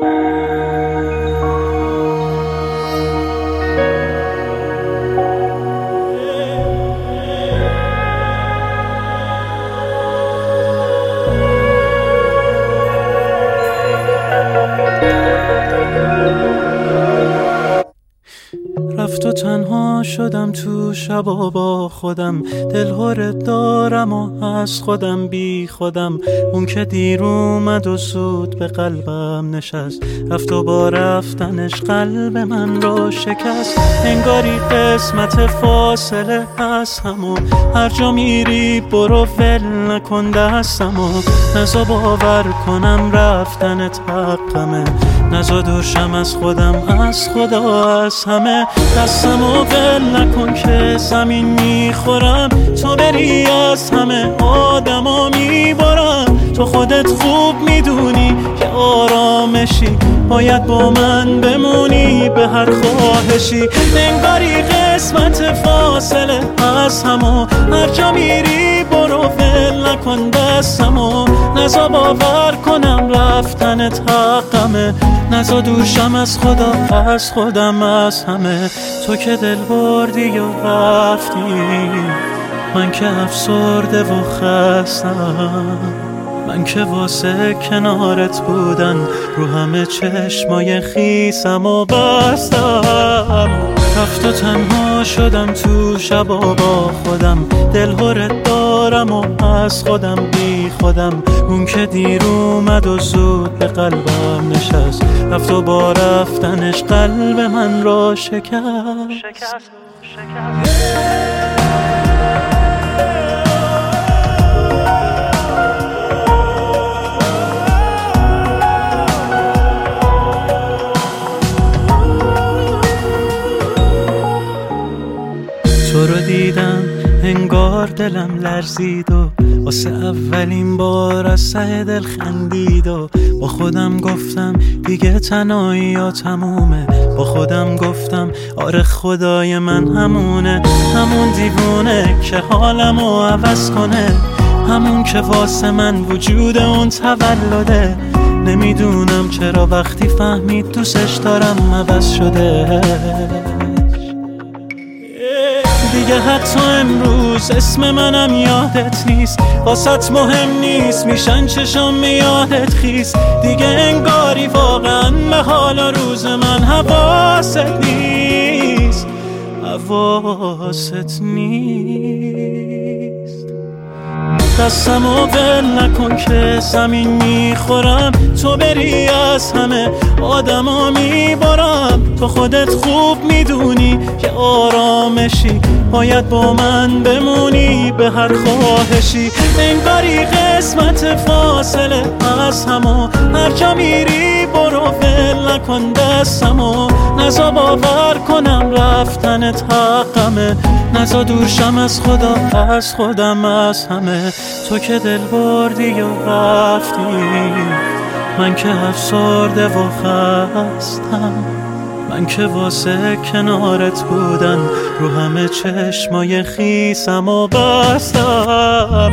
thank you شدم تو شبا با خودم. دلهور دارم و از خودم بی خودم. اون که دیر اومد و سود به قلبم نشست. رفت و با رفتنش قلب من را شکست. انگاری قسمت فاصله از همو هر جا میری برو ول نکن دستم و نزا باور کنم رفتنت حقمه. نزا دوشم از خودم از خدا از همه. دستم و بل نکن که زمین می‌خورم. تو بری از همه آدما میبارم تو خودت خوب می‌دونی که آرامشی. باید با من بمونی به هر خواهشی. انگاری قسمت فاصله از همو. هر جا میری برو ول نکن دستمو نزا باور کنم رفتنت حقمه. نزا دوشم از خدا از خودم از همه. تو که دل بردی و رفتی من که افسرده و خستم. من که واسه کنارت بودن رو همه چشمای خیسم و بستم. رفت و تنها شدم تو شبا با خودم. دلهورت دارم و از خودم بی خودم. اون که دیر اومد و زود به قلبم نشست. رفت و با رفتنش قلب من را شکست. شکست تو رو دیدم انگار دلم لرزید و واسه اولین بار از ته دل خندید و با خودم گفتم دیگه تنهایی یا تمومه. با خودم گفتم آره خدای من همونه همون دیوونه که حالمو عوض کنه. همون که واسه من وجود اون تولده. نمی‌دونم چرا وقتی فهمید دوستش دارم عوض شده. دیگه حتی امروز اسم منم یادت نیست. واسط مهم نیست میشن چشم یادت خیست دیگه انگاری واقعا به حال روز من حواست نیست. حواست نیست. دستم و بل نکن که زمین می‌خورم. تو بری از همه آدما میبارم تو خودت خوب می‌دونی که آرامشی باید با من بمونی به هر خواهشی. انگاری قسمت فاصله از همو هر جا میری برو ول نکن دستمو نزا باور کنم رفتنت حقمه. نزا دورشم از خدا از خودم از همه. تو که دل بردی و رفتی من که افسرده و خستم. من که واسه کنارت بودن رو همه چشمای خیسم و بستم.